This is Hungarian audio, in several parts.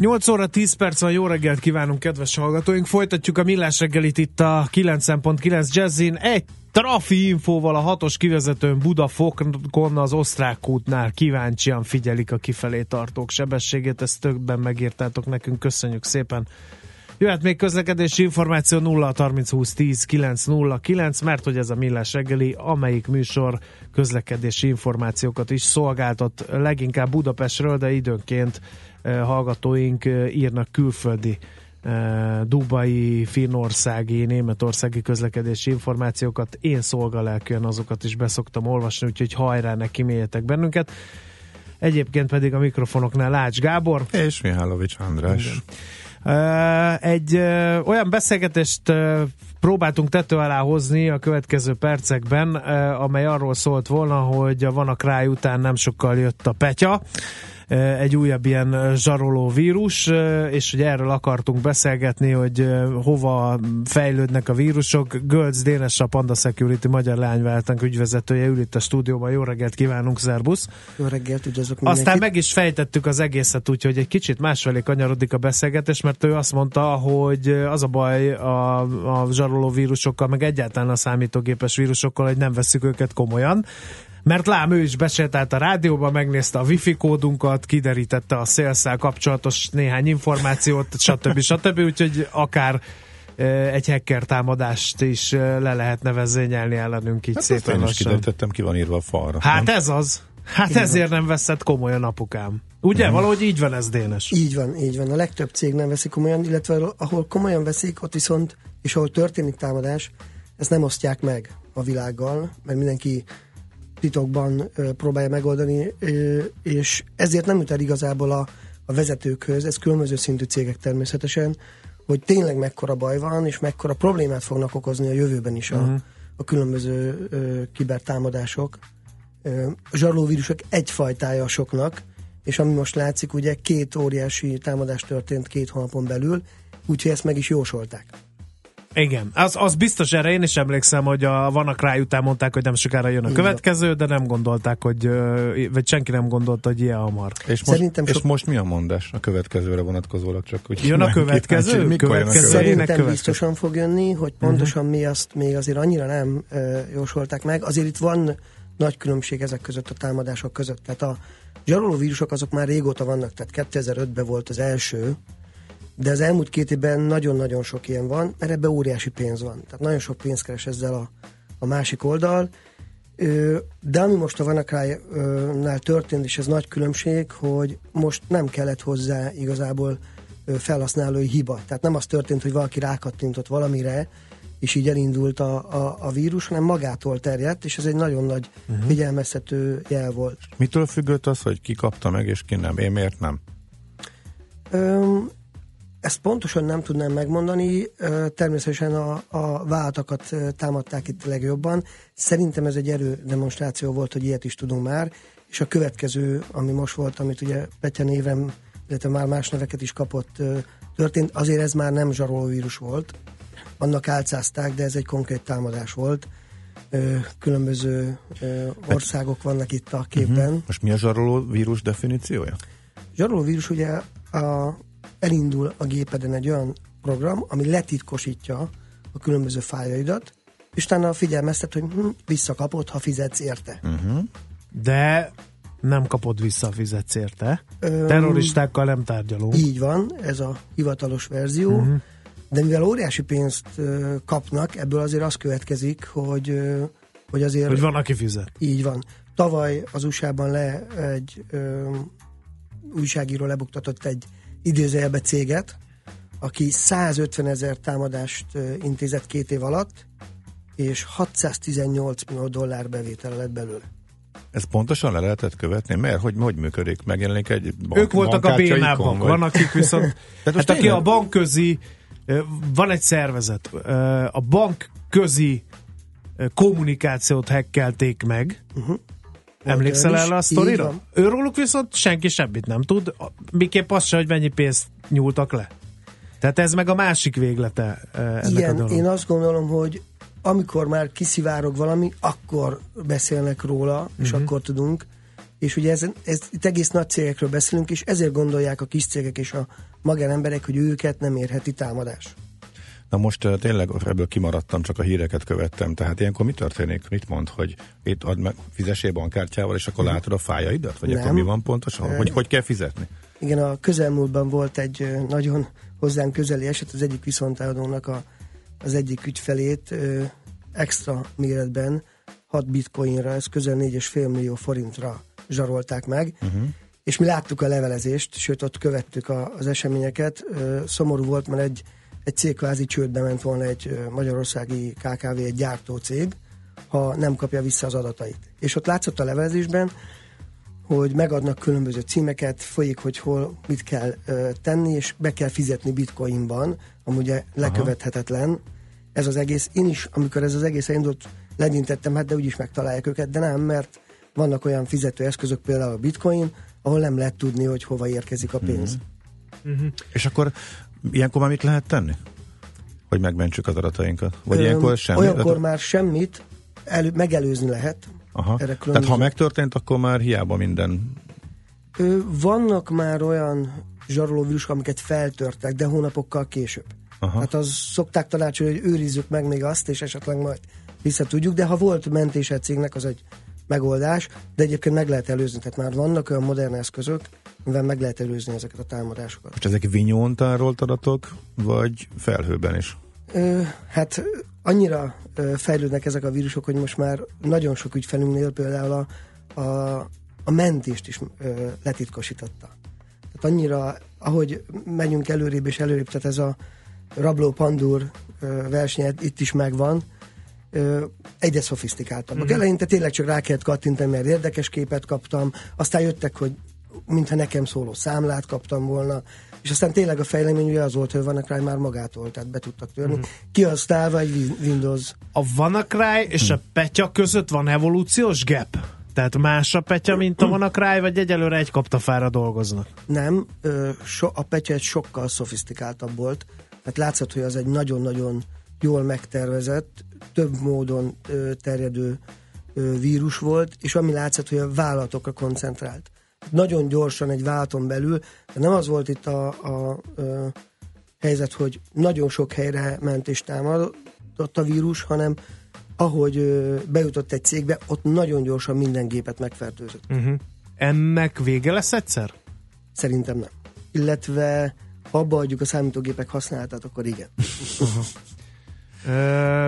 8 óra 10 perc van, jó reggelt kívánunk, kedves hallgatóink. Folytatjuk a millás reggelit itt a 9.9 Jazzin. Egy trafi infóval a hatos kivezetőn Budafokon az osztrák útnál kíváncsian figyelik a kifelé tartók sebességét. Ezt többen megírtátok nekünk, köszönjük szépen. Jöhet még közlekedési információ 0 30 20 10 9 0 9, mert hogy ez a millás reggeli, amelyik műsor közlekedési információkat is szolgáltat, leginkább Budapestről, de időnként hallgatóink írnak külföldi dubai, finnországi, németországi közlekedési információkat. Én szolgalelkűen azokat is beszoktam olvasni, úgyhogy hajrá neki mélyetek bennünket. Egyébként pedig a mikrofonoknál Lács Gábor. És Mihálovics András. Igen. Egy olyan beszélgetést próbáltunk tető alá hozni a következő percekben, amely arról szólt volna, hogy a Vanakráj után nem sokkal jött a Petya, egy újabb ilyen zsaroló vírus, és hogy erről akartunk beszélgetni, hogy hova fejlődnek a vírusok. Gölc Dénes, a Panda Security magyar leányváltánk ügyvezetője ül itt a stúdióban. Jó reggelt kívánunk, Szerbusz! Jó reggelt, üdvözlök mindenkit. Aztán meg is fejtettük az egészet, úgyhogy egy kicsit másfelé kanyarodik a beszélgetés, mert ő azt mondta, hogy az a baj a, a zsaroló vírusokkal, meg egyáltalán a számítógépes vírusokkal, hogy nem veszük őket komolyan mert lám ő is besétált a rádióba, megnézte a wifi kódunkat, kiderítette a szélszel kapcsolatos néhány információt, stb. stb. Úgyhogy akár egy hacker támadást is le lehetne vezényelni ellenünk így hát szépen én is kiderítettem, ki van írva a falra. Hát nem? ez az. Hát Igen. ezért nem veszed komolyan apukám. Ugye? Nem. Valahogy így van ez, Dénes. Így van, így van. A legtöbb cég nem veszik komolyan, illetve ahol komolyan veszik, ott viszont, és ahol történik támadás, ezt nem osztják meg a világgal, mert mindenki titokban próbálja megoldani, és ezért nem jut el igazából a, a vezetőkhöz, ez különböző szintű cégek természetesen, hogy tényleg mekkora baj van, és mekkora problémát fognak okozni a jövőben is a, uh-huh. a különböző ö, kibertámadások. Ö, a zsarlóvírusok egyfajtája a soknak, és ami most látszik, ugye két óriási támadás történt két hónapon belül, úgyhogy ezt meg is jósolták. Igen, az, az biztos erre én is emlékszem, hogy a vannak rá után mondták, hogy nem sokára jön a következő, de nem gondolták, hogy vagy senki nem gondolta, hogy ilyen hamar. És most, Szerintem és sok... most mi a mondás a következőre vonatkozólag? Csak, hogy jön a következő? Mikor következő? Szerintem következő? biztosan fog jönni, hogy pontosan uh-huh. mi azt még azért annyira nem uh, jósolták meg. Azért itt van nagy különbség ezek között a támadások között. Tehát a zsaroló vírusok azok már régóta vannak, tehát 2005-ben volt az első, de az elmúlt két évben nagyon-nagyon sok ilyen van, mert ebbe óriási pénz van. Tehát nagyon sok pénzt keres ezzel a, a másik oldal. De ami most a Vanakrájnál történt, és ez nagy különbség, hogy most nem kellett hozzá igazából felhasználói hiba. Tehát nem az történt, hogy valaki rákattintott valamire, és így elindult a, a, a vírus, hanem magától terjedt, és ez egy nagyon nagy uh-huh. figyelmeztető jel volt. Mitől függött az, hogy ki kapta meg, és ki nem? Én miért nem? Öm, ezt pontosan nem tudnám megmondani, természetesen a, a váltakat támadták itt legjobban. Szerintem ez egy erődemonstráció volt, hogy ilyet is tudunk már, és a következő, ami most volt, amit ugye Petya névem, illetve már más neveket is kapott, történt, azért ez már nem zsarolóvírus volt, annak álcázták, de ez egy konkrét támadás volt. Különböző országok vannak itt a képben. Uh-huh. Most mi a zsaroló vírus definíciója? Zsaroló vírus ugye a elindul a gépeden egy olyan program, ami letitkosítja a különböző fájaidat, és utána figyelmeztet, hogy hm, visszakapod, ha fizetsz érte. Uh-huh. De nem kapod vissza a fizetsz érte. Öm, Terroristákkal nem tárgyalunk. Így van, ez a hivatalos verzió. Uh-huh. De mivel óriási pénzt ö, kapnak, ebből azért az következik, hogy, ö, hogy azért... Hogy van, aki fizet. Így van. Tavaly az USA-ban le egy ö, újságíró lebuktatott egy idézőjelbe céget, aki 150 ezer támadást intézett két év alatt, és 618 millió dollár bevétel lett belőle. Ez pontosan le lehetett követni? Mert hogy, hogy működik? Megjelenik egy bank, Ők voltak a bénábbak, van akik viszont, hát aki a bankközi Van egy szervezet, a bank közi kommunikációt hekkelték meg. Uh-huh. Emlékszel el a sztorira? Őróluk viszont senki semmit nem tud, miképp az se, hogy mennyi pénzt nyúltak le. Tehát ez meg a másik véglete ennek Igen, a dolog. én azt gondolom, hogy amikor már kiszivárog valami, akkor beszélnek róla, és uh-huh. akkor tudunk. És ugye ez, ez, itt egész nagy cégekről beszélünk, és ezért gondolják a kis cégek és a magánemberek, hogy őket nem érheti támadás. Na most tényleg ebből kimaradtam, csak a híreket követtem. Tehát ilyenkor mi történik? Mit mond, hogy itt ad meg, fizessél bankkártyával, és akkor látod a fájaidat? Vagy Nem. akkor mi van pontosan? Hogy, hogy kell fizetni? Igen, a közelmúltban volt egy nagyon hozzánk közeli eset, az egyik viszontáradónak a, az egyik ügyfelét ö, extra méretben 6 bitcoinra, ez közel 4,5 millió forintra zsarolták meg, uh-huh. és mi láttuk a levelezést, sőt ott követtük a, az eseményeket. Ö, szomorú volt, mert egy egy cég kvázi csődbe ment volna egy magyarországi KKV, egy gyártócég, ha nem kapja vissza az adatait. És ott látszott a levelezésben, hogy megadnak különböző címeket, folyik, hogy hol mit kell ö, tenni, és be kell fizetni bitcoinban, amúgy lekövethetetlen. Aha. Ez az egész. Én is, amikor ez az egész elindult, legyintettem, hát de úgyis megtalálják őket, de nem, mert vannak olyan fizetőeszközök, például a bitcoin, ahol nem lehet tudni, hogy hova érkezik a pénz. Mm-hmm. Mm-hmm. És akkor Ilyenkor már mit lehet tenni? Hogy megmentsük az adatainkat? Vagy Öm, ilyenkor semmit? Olyankor már semmit elő, megelőzni lehet. Aha. Erre Tehát ha megtörtént, akkor már hiába minden. Ö, vannak már olyan zsarolóvírusok, amiket feltörtek, de hónapokkal később. Aha. Hát az szokták tanácsolni, hogy őrizzük meg még azt, és esetleg majd vissza tudjuk, de ha volt mentése cégnek, az egy megoldás, de egyébként meg lehet előzni, tehát már vannak olyan modern eszközök, mivel meg lehet előzni ezeket a támadásokat. És ezek vinyóntárolt adatok, vagy felhőben is? Ö, hát annyira ö, fejlődnek ezek a vírusok, hogy most már nagyon sok ügyfelünknél például a, a, a mentést is ö, letitkosította. Tehát annyira, ahogy megyünk előrébb és előrébb, tehát ez a rabló pandur verseny itt is megvan, ö, egyre szofisztikáltabbak. Mm-hmm. Eleinte tényleg csak rá kellett kattintani, mert érdekes képet kaptam, aztán jöttek, hogy mintha nekem szóló számlát kaptam volna, és aztán tényleg a fejlemény ugye az volt, hogy WannaCry már magától, tehát be tudtak törni. Mm-hmm. Kihasználva egy Windows. A WannaCry és a Petya között van evolúciós gap? Tehát más a Petya, mint a WannaCry, vagy egyelőre egy kaptafára dolgoznak? Nem, ö, so, a Petya egy sokkal szofisztikáltabb volt. Hát látszott, hogy az egy nagyon-nagyon jól megtervezett, több módon ö, terjedő ö, vírus volt, és ami látszott, hogy a vállalatokra koncentrált nagyon gyorsan egy válton belül, de nem az volt itt a, a, a helyzet, hogy nagyon sok helyre ment és támadott a vírus, hanem ahogy ö, bejutott egy cégbe, ott nagyon gyorsan minden gépet megfertőzött. Uh-huh. Ennek vége lesz egyszer? Szerintem nem. Illetve ha abba adjuk a számítógépek használatát, akkor igen.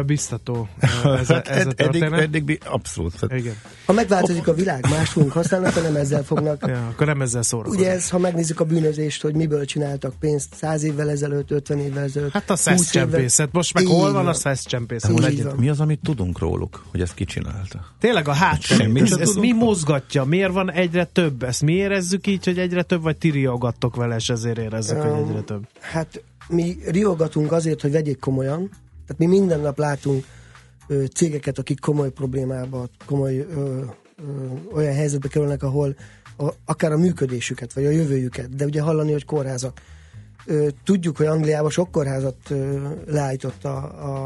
Biztató ez, a, ez a eddig, eddig abszolút. Igen. Ha megváltozik a világ, más fogunk használni, akkor nem ezzel fognak. Ja, akkor nem ezzel szórakozni. Ugye ez, ha megnézzük a bűnözést, hogy miből csináltak pénzt 100 évvel ezelőtt, 50 évvel ezelőtt. Hát a szeszcsempészet. Most meg hol van a szeszcsempészet? Mi az, amit tudunk róluk, hogy ezt csinálta? Tényleg a háttér. Ez, ez mi mozgatja? Miért van egyre több? Ezt mi érezzük így, hogy egyre több, vagy ti riogattok vele, és ezért érezzük, um, hogy egyre több? Hát mi riogatunk azért, hogy vegyék komolyan, tehát mi minden nap látunk ö, cégeket, akik komoly problémába, komoly ö, ö, olyan helyzetbe kerülnek, ahol a, akár a működésüket, vagy a jövőjüket, de ugye hallani, hogy kórházak. Ö, tudjuk, hogy Angliában sok kórházat ö, leállított a,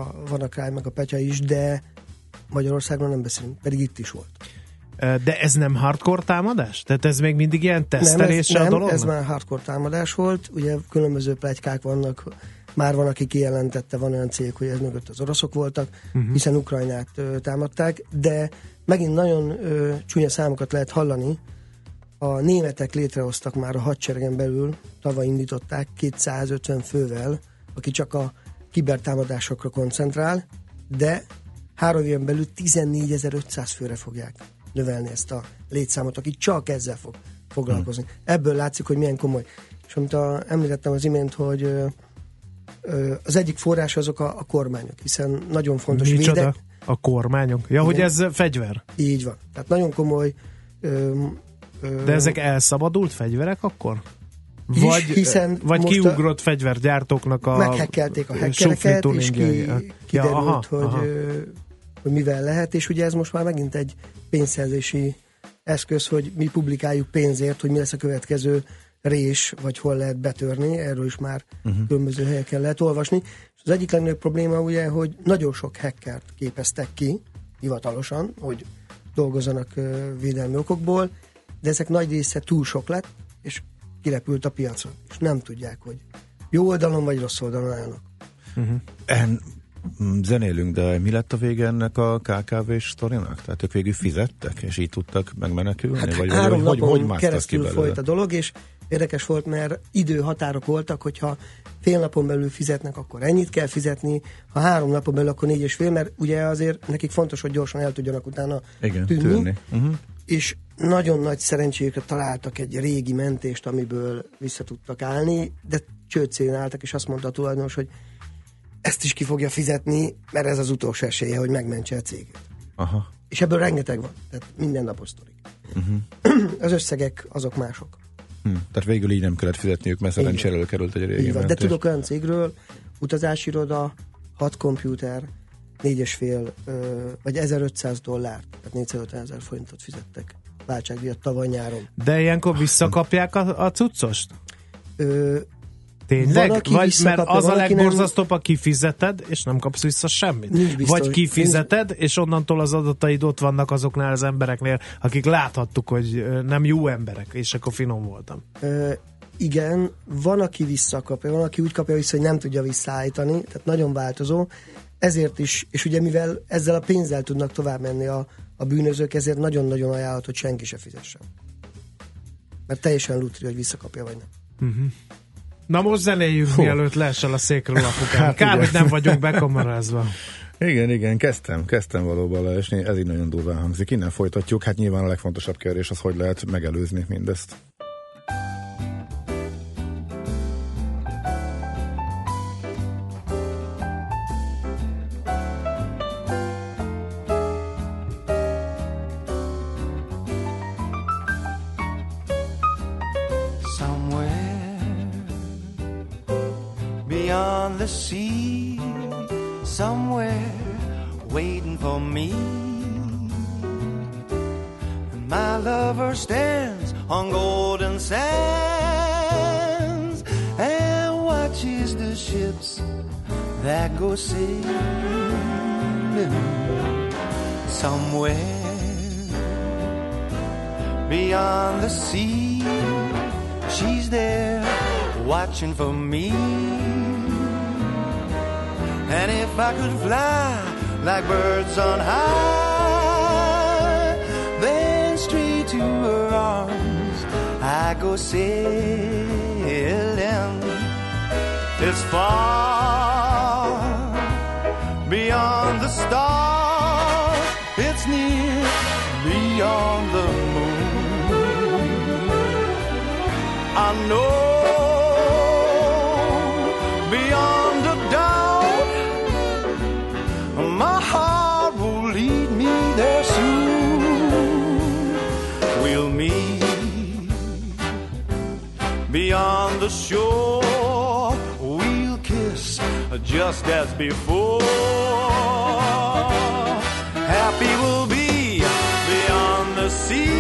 a Vanakráj meg a Petya is, de Magyarországon nem beszélünk, pedig itt is volt. De ez nem hardcore támadás? Tehát ez még mindig ilyen tesztelése nem, ez, a dolog? ez már hardcore támadás volt. Ugye különböző plegykák vannak már van, aki kijelentette, van olyan cég, hogy ez mögött az oroszok voltak, uh-huh. hiszen Ukrajnát ö, támadták, de megint nagyon ö, csúnya számokat lehet hallani. A németek létrehoztak már a hadseregen belül, tavaly indították 250 fővel, aki csak a kibertámadásokra koncentrál, de három éven belül 14.500 főre fogják növelni ezt a létszámot, aki csak ezzel fog foglalkozni. Hmm. Ebből látszik, hogy milyen komoly. És amit a, említettem az imént, hogy az egyik forrás azok a, a kormányok, hiszen nagyon fontos Micsoda? védek. A kormányok? Ja, Igen. hogy ez fegyver? Így van. Tehát nagyon komoly... Ö, ö, De ezek elszabadult fegyverek akkor? vagy, hiszen vagy kiugrott a, fegyvergyártóknak a Meghekkelték a hackereket, és ki, kiderült, ja, aha, hogy, aha. hogy mivel lehet, és ugye ez most már megint egy pénzszerzési eszköz, hogy mi publikáljuk pénzért, hogy mi lesz a következő rés, vagy hol lehet betörni, erről is már uh-huh. különböző helyeken lehet olvasni. És az egyik legnagyobb probléma ugye, hogy nagyon sok hackert képeztek ki, hivatalosan, hogy dolgozzanak védelmi okokból, de ezek nagy része túl sok lett, és kirepült a piacra, és nem tudják, hogy jó oldalon vagy rossz oldalon állnak. Uh-huh. En, mm, zenélünk, de mi lett a vége ennek a KKV-s sztorinak? Tehát ők végül fizettek, és így tudtak megmenekülni? Hát vagy, három vagy, napon hogy keresztül ki folyt a dolog, és érdekes volt, mert időhatárok voltak, hogyha fél napon belül fizetnek, akkor ennyit kell fizetni, ha három napon belül, akkor négy és fél, mert ugye azért nekik fontos, hogy gyorsan el tudjanak utána Igen, tűnni. tűnni. Uh-huh. És nagyon nagy szerencséjükre találtak egy régi mentést, amiből vissza tudtak állni, de csőcén álltak, és azt mondta a tulajdonos, hogy ezt is ki fogja fizetni, mert ez az utolsó esélye, hogy megmentse a céget. Aha. És ebből rengeteg van, tehát minden napos sztorik. Uh-huh. Az összegek azok mások. Hm. Tehát végül így nem kellett fizetniük, mert szerencsére előkerült egy régi De tudok olyan cégről, utazási iroda, hat komputer, négy fél, vagy 1500 dollár, tehát 450 ezer forintot fizettek váltságdíjat tavaly nyáron. De ilyenkor visszakapják a, a cuccost? Ö, Tényleg? Van, Vagy mert az a legborzasztóbb, nem... a kifizeted, és nem kapsz vissza semmit. biztos, Vagy kifizeted, nincs... és onnantól az adataid ott vannak azoknál az embereknél, akik láthattuk, hogy nem jó emberek, és akkor finom voltam. Ö, igen, van, aki visszakapja, van, aki úgy kapja vissza, hogy nem tudja visszaállítani, tehát nagyon változó. Ezért is, és ugye mivel ezzel a pénzzel tudnak tovább menni a, a bűnözők, ezért nagyon-nagyon ajánlott, hogy senki se fizessen. Mert teljesen lutri, hogy visszakapja, vagy nem. Uh-huh. Na most zenéljük, Fú. mielőtt leesel a székről apukám. Hát Kár, hogy nem vagyunk bekomarázva. Igen, igen, kezdtem, kezdtem valóban leesni, ez így nagyon durván hangzik. Innen folytatjuk, hát nyilván a legfontosabb kérdés az, hogy lehet megelőzni mindezt. For me. And if I could fly like birds on high, then straight to her arms I go sailing. It's far beyond the stars, it's near beyond the moon. I know. Shore. We'll kiss just as before. Happy we'll be beyond the sea,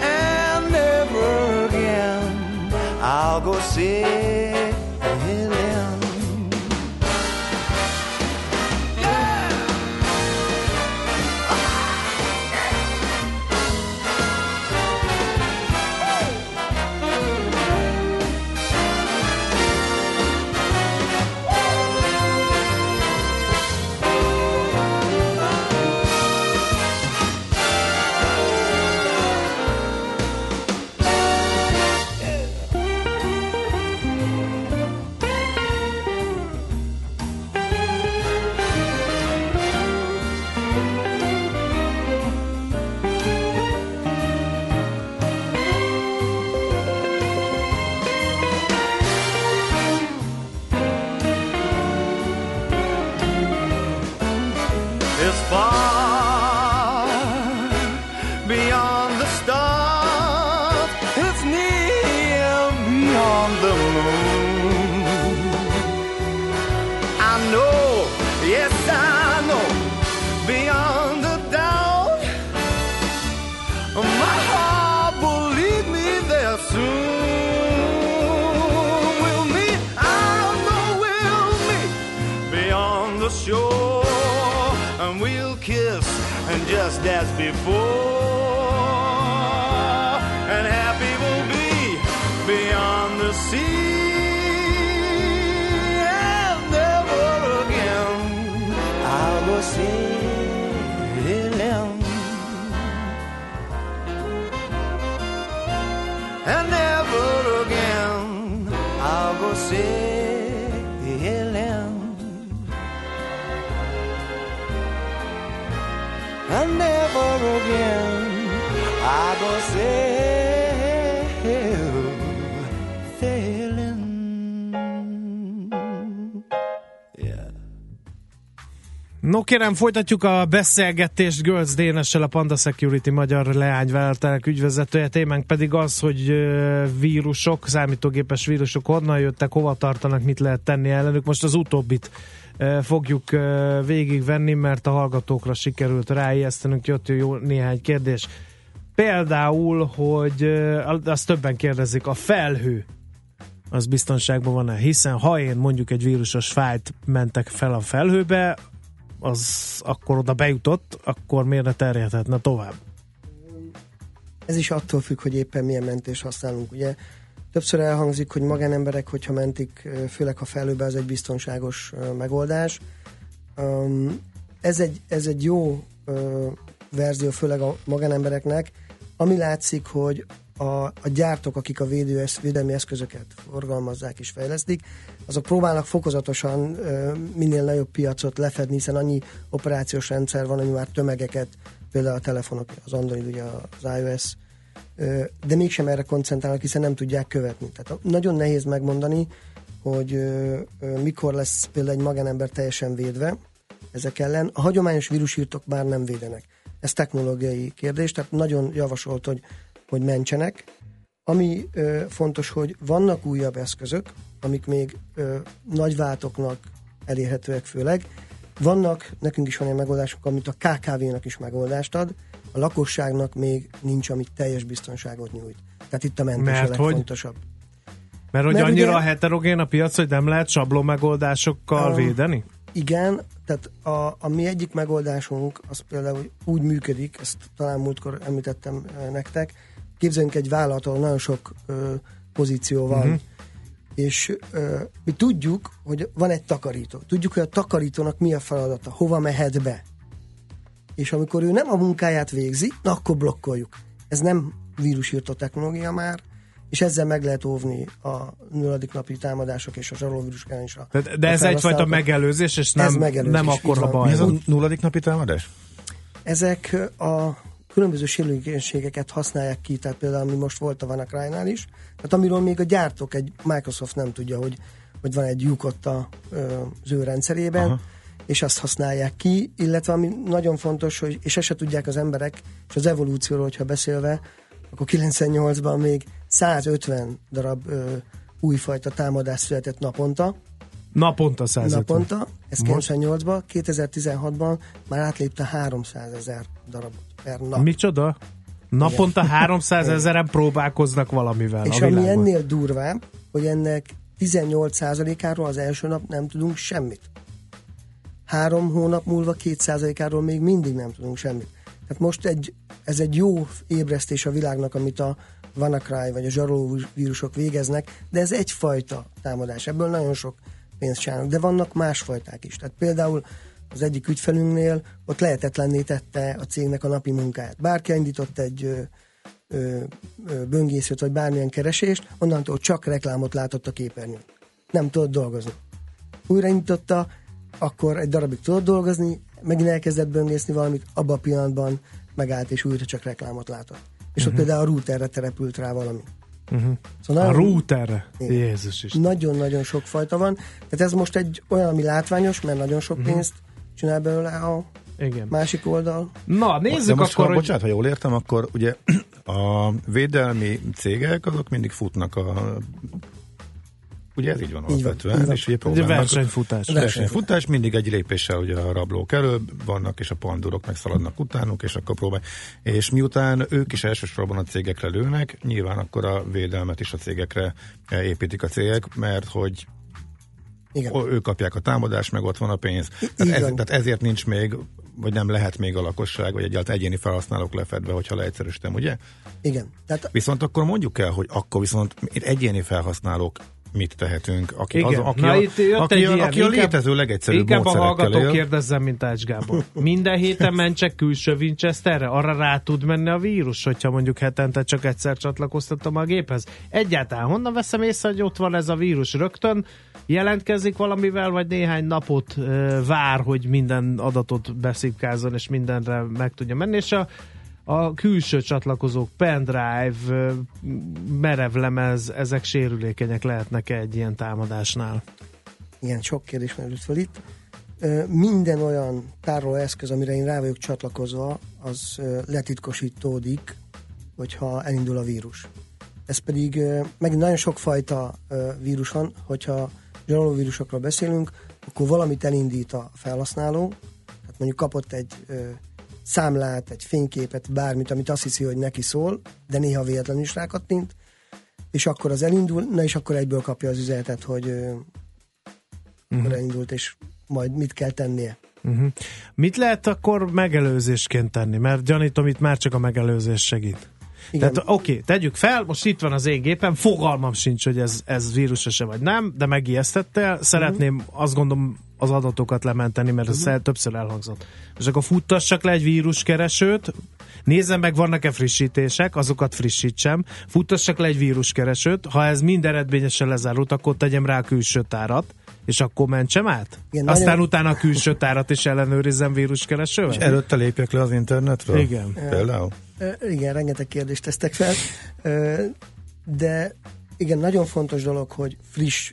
and never again I'll go see. And just as before, and happy we'll be beyond the sea. No kérem, folytatjuk a beszélgetést Gölc Dénessel, a Panda Security magyar leányvállalatának ügyvezetője. Témánk pedig az, hogy vírusok, számítógépes vírusok honnan jöttek, hova tartanak, mit lehet tenni ellenük. Most az utóbbit fogjuk végigvenni, mert a hallgatókra sikerült ráijesztenünk, jött jó néhány kérdés. Például, hogy azt többen kérdezik, a felhő az biztonságban van-e? Hiszen ha én mondjuk egy vírusos fájlt mentek fel a felhőbe, az akkor oda bejutott, akkor miért ne terjedhetne tovább? Ez is attól függ, hogy éppen milyen mentést használunk. Ugye többször elhangzik, hogy magánemberek, hogyha mentik, főleg ha felőbe, az egy biztonságos megoldás. Ez, egy, ez egy jó verzió, főleg a magánembereknek, ami látszik, hogy a, a gyártók, akik a védő, védelmi eszközöket forgalmazzák és fejlesztik, azok próbálnak fokozatosan ö, minél nagyobb piacot lefedni, hiszen annyi operációs rendszer van, ami már tömegeket, például a telefonok, az Android, ugye az iOS, ö, de mégsem erre koncentrálnak, hiszen nem tudják követni. Tehát nagyon nehéz megmondani, hogy ö, ö, mikor lesz például egy magánember teljesen védve ezek ellen. A hagyományos vírusírtok már nem védenek. Ez technológiai kérdés, tehát nagyon javasolt, hogy, hogy mentsenek. Ami ö, fontos, hogy vannak újabb eszközök, amik még ö, nagyváltoknak elérhetőek főleg. Vannak, nekünk is van egy megoldásunk, amit a KKV-nak is megoldást ad, a lakosságnak még nincs, amit teljes biztonságot nyújt. Tehát itt a mentés Mert a hogy? legfontosabb. Mert hogy Mert annyira ugye- heterogén a piac, hogy nem lehet sablon megoldásokkal Um, védeni? Igen, tehát a, a mi egyik megoldásunk az például úgy működik, ezt talán múltkor említettem nektek, képzeljünk egy vállalat, ahol nagyon sok ö, pozíció van, uh-huh. és ö, mi tudjuk, hogy van egy takarító. Tudjuk, hogy a takarítónak mi a feladata, hova mehet be. És amikor ő nem a munkáját végzi, na akkor blokkoljuk. Ez nem vírusírtó technológia már, és ezzel meg lehet óvni a nulladik napi támadások és a zsarolóvírus ellen is. a- De, de a ez egyfajta megelőzés, és Ez nem, megelőzés, nem akkor a baj. Mi ez a nulladik napi támadás? Ezek a különböző sérülékenységeket használják ki, tehát például ami most volt a WannaCry-nál is, tehát amiről még a gyártók, egy Microsoft nem tudja, hogy, hogy van egy lyuk ott a, az ő rendszerében. Aha. és azt használják ki, illetve ami nagyon fontos, hogy, és ezt se tudják az emberek, és az evolúcióról, hogyha beszélve, akkor 98-ban még 150 darab ö, újfajta támadás született naponta, Naponta 150. naponta, ez Most? 98-ban, 2016-ban már átlépte 300 ezer darabot per nap. Micsoda? Naponta 300 ezeren próbálkoznak valamivel És a ami világban. ennél durvább, hogy ennek 18%-áról az első nap nem tudunk semmit. Három hónap múlva 2%-áról még mindig nem tudunk semmit. Tehát most egy, ez egy jó ébresztés a világnak, amit a WannaCry vagy a zsaroló vírusok végeznek, de ez egyfajta támadás. Ebből nagyon sok pénzt csinálnak, de vannak más fajták is. Tehát például az egyik ügyfelünknél ott lehetetlenné tette a cégnek a napi munkáját. Bárki indított egy ö, ö, ö, böngészőt, vagy bármilyen keresést, onnantól csak reklámot látott a képernyőn. Nem tudott dolgozni. Újraindította, akkor egy darabig tudott dolgozni, megint elkezdett böngészni valamit, abban a pillanatban megállt, és újra csak reklámot látott. És ott például a routerre terepült rá valami. Uh-huh. Szóval A nagyon- routerre? Igen. Jézus is. Nagyon-nagyon sok fajta van. Tehát ez most egy olyan, ami látványos, mert nagyon sok pénzt csinál belőle a Igen. másik oldal. Na, De nézzük most, akkor, ha, hogy... bocsánat, ha jól értem, akkor ugye a védelmi cégek azok mindig futnak a Ugye ez így van Így van, alapvetően. így van. És ugye próbálnak- versenyfutás. versenyfutás, mindig egy lépéssel ugye a rablók előbb vannak, és a pandurok megszaladnak utánuk, és akkor próbál. És miután ők is elsősorban a cégekre lőnek, nyilván akkor a védelmet is a cégekre eh, építik a cégek, mert hogy Igen. ők kapják a támadást, meg ott van a pénz. Tehát, ez, van. tehát ezért nincs még, vagy nem lehet még a lakosság, vagy egyáltalán egyéni felhasználók lefedve, hogyha leegyszerűsítem, ugye? Igen. Tehát Viszont akkor mondjuk el, hogy akkor viszont egyéni felhasználók mit tehetünk, aki, Igen. az, aki, Na, a, itt jött aki, egy a, ilyen, aki a létező legegyszerűbb Inkább a hallgató él. kérdezzem, mint Ács Gábor. Minden héten mentsek külső Winchesterre? Arra rá tud menni a vírus, hogyha mondjuk hetente csak egyszer csatlakoztatom a géphez? Egyáltalán honnan veszem észre, hogy ott van ez a vírus? Rögtön jelentkezik valamivel, vagy néhány napot vár, hogy minden adatot beszipkázzon, és mindenre meg tudja menni, és a a külső csatlakozók, pendrive, merevlemez, ezek sérülékenyek lehetnek egy ilyen támadásnál? Igen, sok kérdés merült fel itt. Minden olyan tárolóeszköz, amire én rá vagyok csatlakozva, az letitkosítódik, hogyha elindul a vírus. Ez pedig megint nagyon sokfajta vírus van, hogyha zsarolóvírusokról beszélünk, akkor valamit elindít a felhasználó, tehát mondjuk kapott egy számlát, egy fényképet, bármit, amit azt hiszi, hogy neki szól, de néha véletlenül is rákattint, és akkor az elindul, na és akkor egyből kapja az üzenetet, hogy akkor elindult, és majd mit kell tennie. Uh-huh. Mit lehet akkor megelőzésként tenni? Mert gyanítom, itt már csak a megelőzés segít. Igen. Tehát oké, okay, tegyük fel, most itt van az én gépem, fogalmam sincs, hogy ez, ez vírusos-e vagy nem, de megijesztettél, szeretném Mhm. azt gondolom az adatokat lementeni, mert ez el, többször elhangzott. És akkor futtassak le egy víruskeresőt, nézzem meg, vannak-e frissítések, azokat frissítsem, futtassak le egy víruskeresőt, ha ez mind eredményesen lezárult, akkor tegyem rá a külső tárat, és akkor mentsem át? Igen, Aztán nagyon- utána a külső tárat is ellenőrizzem víruskeresővel? És előtte lépjek le az internetről? Igen. Például? Igen, rengeteg kérdést tesztek fel, de igen, nagyon fontos dolog, hogy friss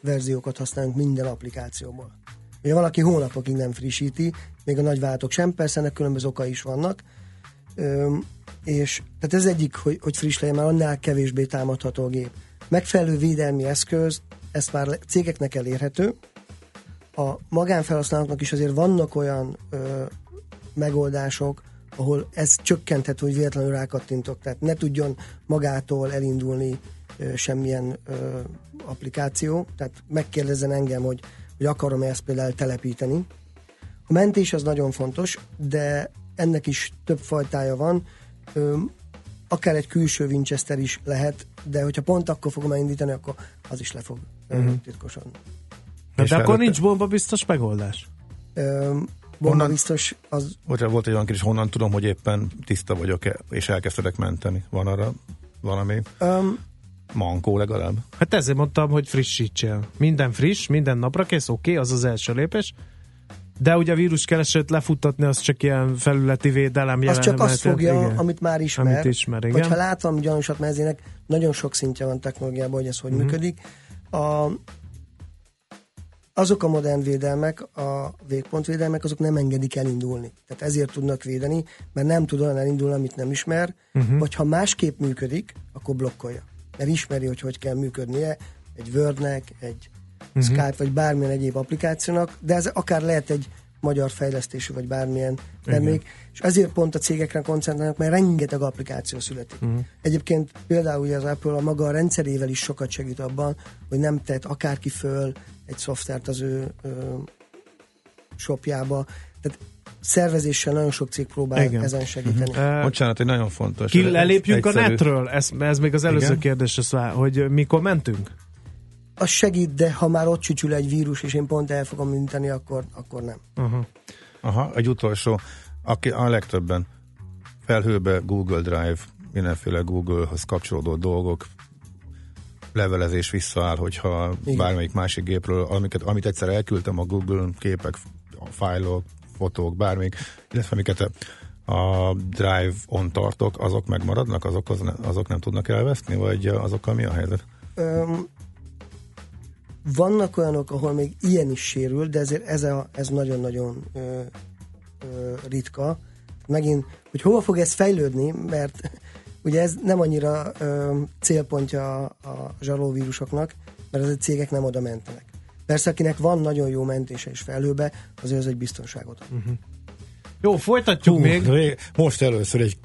verziókat használunk minden applikációból. Ugye valaki hónapokig nem frissíti, még a nagyvállalatok sem, persze ennek különböző okai is vannak, Ö, és tehát ez egyik, hogy, hogy friss legyen, mert annál kevésbé támadható a gép. Megfelelő védelmi eszköz, ezt már cégeknek elérhető, a magánfelhasználóknak is azért vannak olyan ö, megoldások, ahol ez csökkenthető, hogy véletlenül rákattintok, tehát ne tudjon magától elindulni semmilyen ö, applikáció, tehát megkérdezzen engem, hogy, hogy akarom-e ezt például telepíteni. A mentés az nagyon fontos, de ennek is több fajtája van. Ö, akár egy külső Winchester is lehet, de hogyha pont akkor fogom elindítani, akkor az is le fog uh-huh. titkosan. De És akkor nincs bomba biztos megoldás. Ö, bomba Honnan- biztos az Bocsánat, volt egy olyan kérdés, honnan tudom, hogy éppen tiszta vagyok-e, és elkezdtek menteni. Van arra valami Um, mankó legalább? Hát ezért mondtam, hogy frissítsél. Minden friss, minden napra kész, oké, okay, az az első lépés. De ugye a víruskeresőt lefuttatni, az csak ilyen felületi védelem az jelen- csak azt fogja, igen. amit már ismer. Amit ismer, igen. Vagy ha lát valami gyanúsat, mert ezének nagyon sok szintje van technológiában, hogy ez hogy Mhm. uh-huh. működik. A, azok a modern védelmek, a végpontvédelmek, azok nem engedik elindulni. Tehát ezért tudnak védeni, mert nem tud olyan elindulni, amit nem ismer, uh-huh. vagy ha másképp működik, akkor blokkolja. Mert ismeri, hogy hogy kell működnie egy Wordnek, egy Mhm. uh-huh. Skype, vagy bármilyen egyéb applikációnak, de ez akár lehet egy magyar fejlesztésű, vagy bármilyen termék, és ezért pont a cégekre koncentrálnak, mert rengeteg applikáció születik. Mhm. Uh-huh. Egyébként például az Apple a maga rendszerével is sokat segít abban, hogy nem tett akárki föl egy szoftvert az ő ö, shopjába. Tehát szervezéssel nagyon sok cég próbál Igen. Ezen segíteni. Uh-huh. Uh, Bocsánat, egy nagyon fontos. ki lelépjünk a egyszerű- netről? Ez, ez még az előző Igen? kérdés, hogy mikor mentünk? Az segít, de ha már ott csücsül egy vírus, és én pont el fogom minteni, akkor, akkor nem. Uh-huh. Aha, egy utolsó, aki a legtöbben felhőbe Google Drive, mindenféle Google-hoz kapcsolódó dolgok, levelezés visszaáll, hogyha Igen. bármelyik másik gépről, amiket, amit egyszer elküldtem a Google képek, a fájlok, fotók, bármik, illetve amiket a Drive-on tartok, azok megmaradnak, azok, az, azok nem tudnak elveszni, vagy azokkal mi a helyzet? Öm, vannak olyanok, ahol még ilyen is sérül, de ezért ez, a, ez nagyon-nagyon ö, ö, ritka. Megint, hogy hova fog ez fejlődni, mert ugye ez nem annyira ö, célpontja a, a zsarolóvírusoknak, mert az a cégek nem oda mentenek. Persze, akinek van nagyon jó mentése és felőbe, azért az egy biztonságot ad. Uh-huh. Jó, folytatjuk Hú, még. Most először egy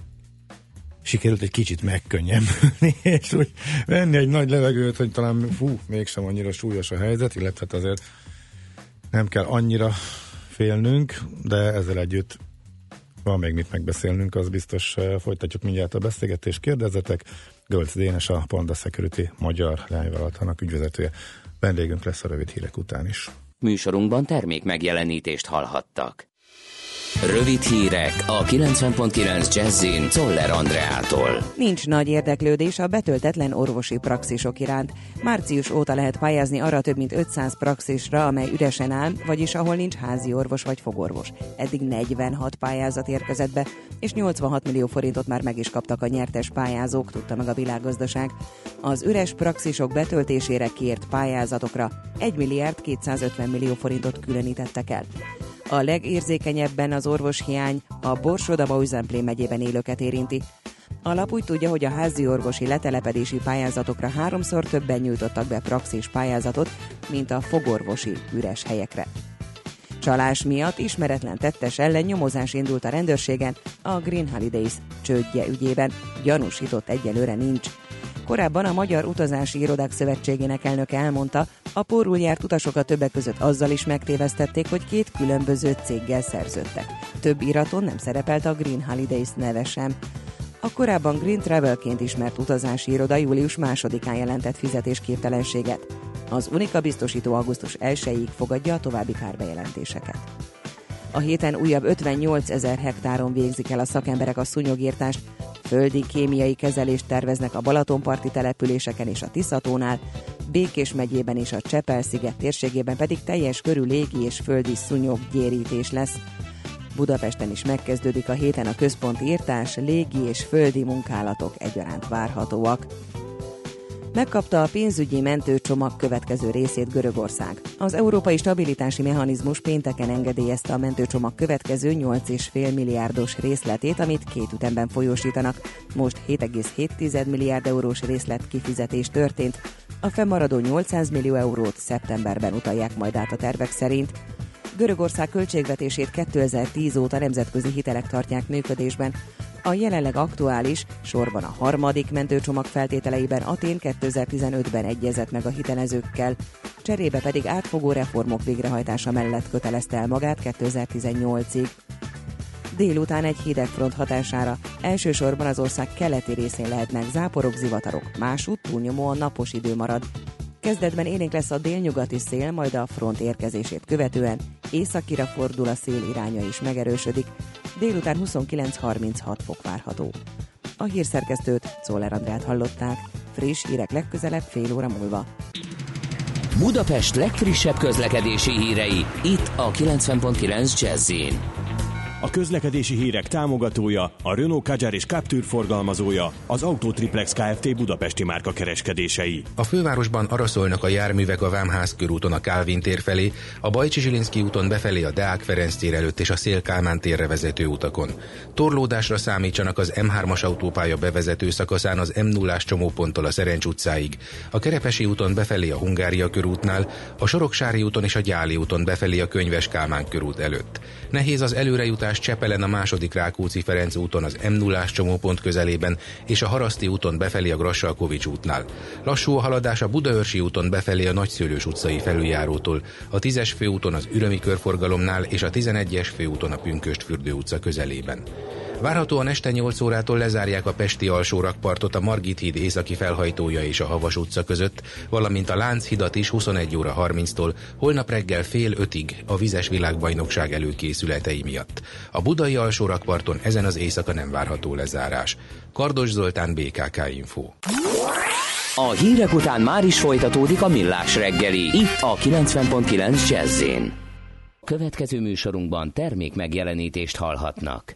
sikerült egy kicsit megkönnyebbülni, és úgy venni egy nagy levegőt, hogy talán fú, mégsem annyira súlyos a helyzet, illetve hát azért nem kell annyira félnünk, de ezzel együtt van még mit megbeszélnünk, az biztos folytatjuk mindjárt a beszélgetést, kérdezetek. Gölc Dénes, a Panda Security magyar lányvállalatának ügyvezetője. Vendégünk lesz a rövid hírek után is. Műsorunkban termék megjelenítést hallhattak. Rövid hírek a 90.9 Jazzin Toller Andreától. Nincs nagy érdeklődés a betöltetlen orvosi praxisok iránt. Március óta lehet pályázni arra több mint 500 praxisra, amely üresen áll, vagyis ahol nincs házi orvos vagy fogorvos. Eddig 46 pályázat érkezett be, és 86 millió forintot már meg is kaptak a nyertes pályázók, tudta meg a világgazdaság. Az üres praxisok betöltésére kért pályázatokra 1 milliárd 250 millió forintot különítettek el. A legérzékenyebben az orvoshiány a Borsod-Abaúj Zemplén megyében élőket érinti. A lap úgy tudja, hogy a házi orvosi letelepedési pályázatokra háromszor többen nyújtottak be praxis pályázatot, mint a fogorvosi üres helyekre. Csalás miatt ismeretlen tettes ellen nyomozás indult a rendőrségen a Green Holidays csődje ügyében. Gyanúsított egyelőre nincs. Korábban a Magyar Utazási Irodák Szövetségének elnöke elmondta, a pórul járt utasokat többek között azzal is megtévesztették, hogy két különböző céggel szerződtek. Több iraton nem szerepelt a Green Holidays neve sem. A korábban Green Travelként ismert utazási iroda július másodikán jelentett fizetésképtelenséget. Az Unika biztosító augusztus 1-ig fogadja a további kárbejelentéseket. A héten újabb 58 ezer hektáron végzik el a szakemberek a szúnyogírtást, Földi kémiai kezelést terveznek a Balatonparti településeken és a Tiszatónál, Békés megyében és a Csepel-sziget térségében pedig teljes körű légi és földi szúnyoggyérítés lesz. Budapesten is megkezdődik a héten a központi írtás, légi és földi munkálatok egyaránt várhatóak. Megkapta a pénzügyi mentőcsomag következő részét Görögország. Az Európai Stabilitási Mechanizmus pénteken engedélyezte a mentőcsomag következő 8,5 milliárdos részletét, amit két ütemben folyósítanak. Most 7,7 milliárd eurós részlet kifizetés történt. A fennmaradó 800 millió eurót szeptemberben utalják majd át a tervek szerint. Görögország költségvetését 2010 óta nemzetközi hitelek tartják működésben. A jelenleg aktuális, sorban a harmadik mentőcsomag feltételeiben Atén 2015-ben egyezett meg a hitelezőkkel, cserébe pedig átfogó reformok végrehajtása mellett kötelezte el magát 2018-ig. Délután egy hideg front hatására elsősorban az ország keleti részén lehetnek záporok, zivatarok, másút túlnyomóan napos idő marad. Kezdetben élénk lesz a délnyugati szél, majd a front érkezését követően északira fordul a szél iránya is megerősödik, délután 29-36 fok várható. A hírszerkesztőt Szóler Andrát hallották, friss hírek legközelebb fél óra múlva. Budapest legfrissebb közlekedési hírei, itt a 90.9 jazz a közlekedési hírek támogatója, a Renault Kadjar és Captur forgalmazója, az Autotriplex Kft. Budapesti márka kereskedései. A fővárosban arra szólnak a járművek a Vámház körúton a Kálvin tér felé, a Bajcsi Zsilinszki úton befelé a Deák Ferenc tér előtt és a Szél Kálmán térre vezető utakon. Torlódásra számítsanak az M3-as autópálya bevezető szakaszán az M0-ás csomóponttól a Szerencs utcáig, a Kerepesi úton befelé a Hungária körútnál, a Soroksári úton és a Gyáli úton befelé a Könyves Kálmán körút előtt. Nehéz az előrejutás Budapest Csepelen a második Rákóczi Ferenc úton az m 0 csomópont közelében és a Haraszti úton befelé a Grassalkovics útnál. Lassú a haladás a Budaörsi úton befelé a Nagyszőlős utcai felüljárótól, a 10-es főúton az Ürömi körforgalomnál és a 11-es főúton a Pünköst fürdő utca közelében. Várhatóan este 8 órától lezárják a Pesti alsó rakpartot a Margit híd északi felhajtója és a Havas utca között, valamint a Lánchidat is 21 óra 30-tól, holnap reggel fél ötig a vizes világbajnokság előkészületei miatt. A budai alsó rakparton ezen az éjszaka nem várható lezárás. Kardos Zoltán, BKK Info. A hírek után már is folytatódik a millás reggeli, itt a 90.9 jazz Következő műsorunkban termék megjelenítést hallhatnak.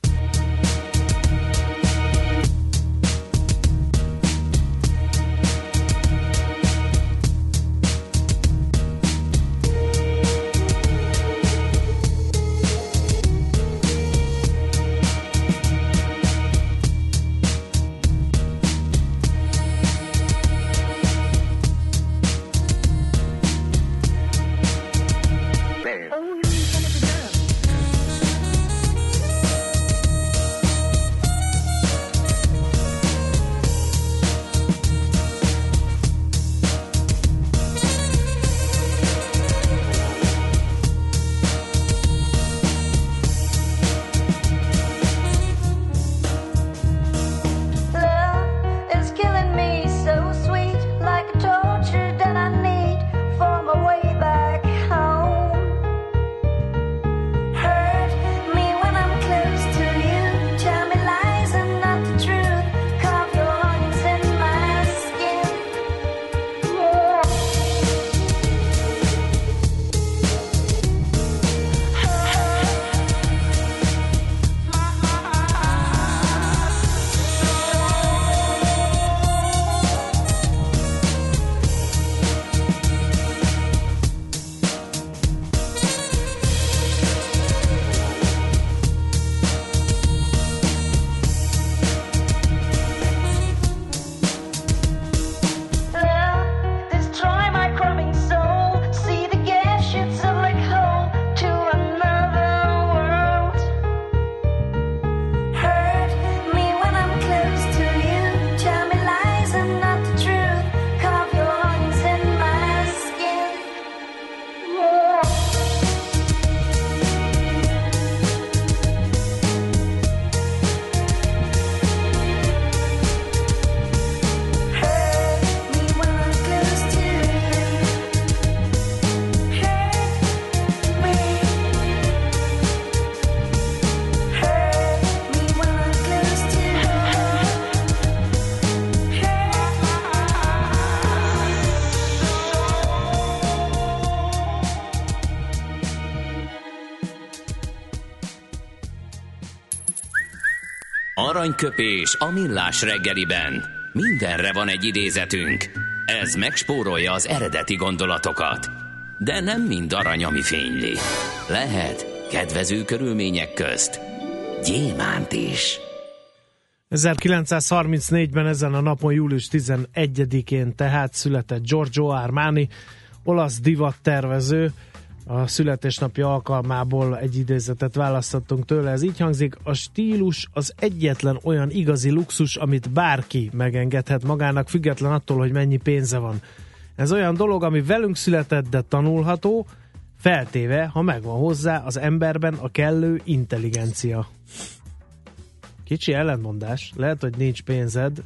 Aranyköpés a millás reggeliben. Mindenre van egy idézetünk. Ez megspórolja az eredeti gondolatokat. De nem mind arany, ami fényli. Lehet kedvező körülmények közt gyémánt is. 1934-ben ezen a napon, július 11-én tehát született Giorgio Armani, olasz divattervező, a születésnapja alkalmából egy idézetet választottunk tőle. Ez így hangzik, a stílus az egyetlen olyan igazi luxus, amit bárki megengedhet magának, független attól, hogy mennyi pénze van. Ez olyan dolog, ami velünk született, de tanulható, feltéve, ha megvan hozzá az emberben a kellő intelligencia. Kicsi ellentmondás. Lehet, hogy nincs pénzed,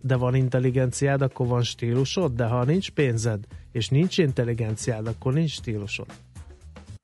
de van intelligenciád, akkor van stílusod, de ha nincs pénzed, és nincs intelligenciád, akkor nincs stílusod.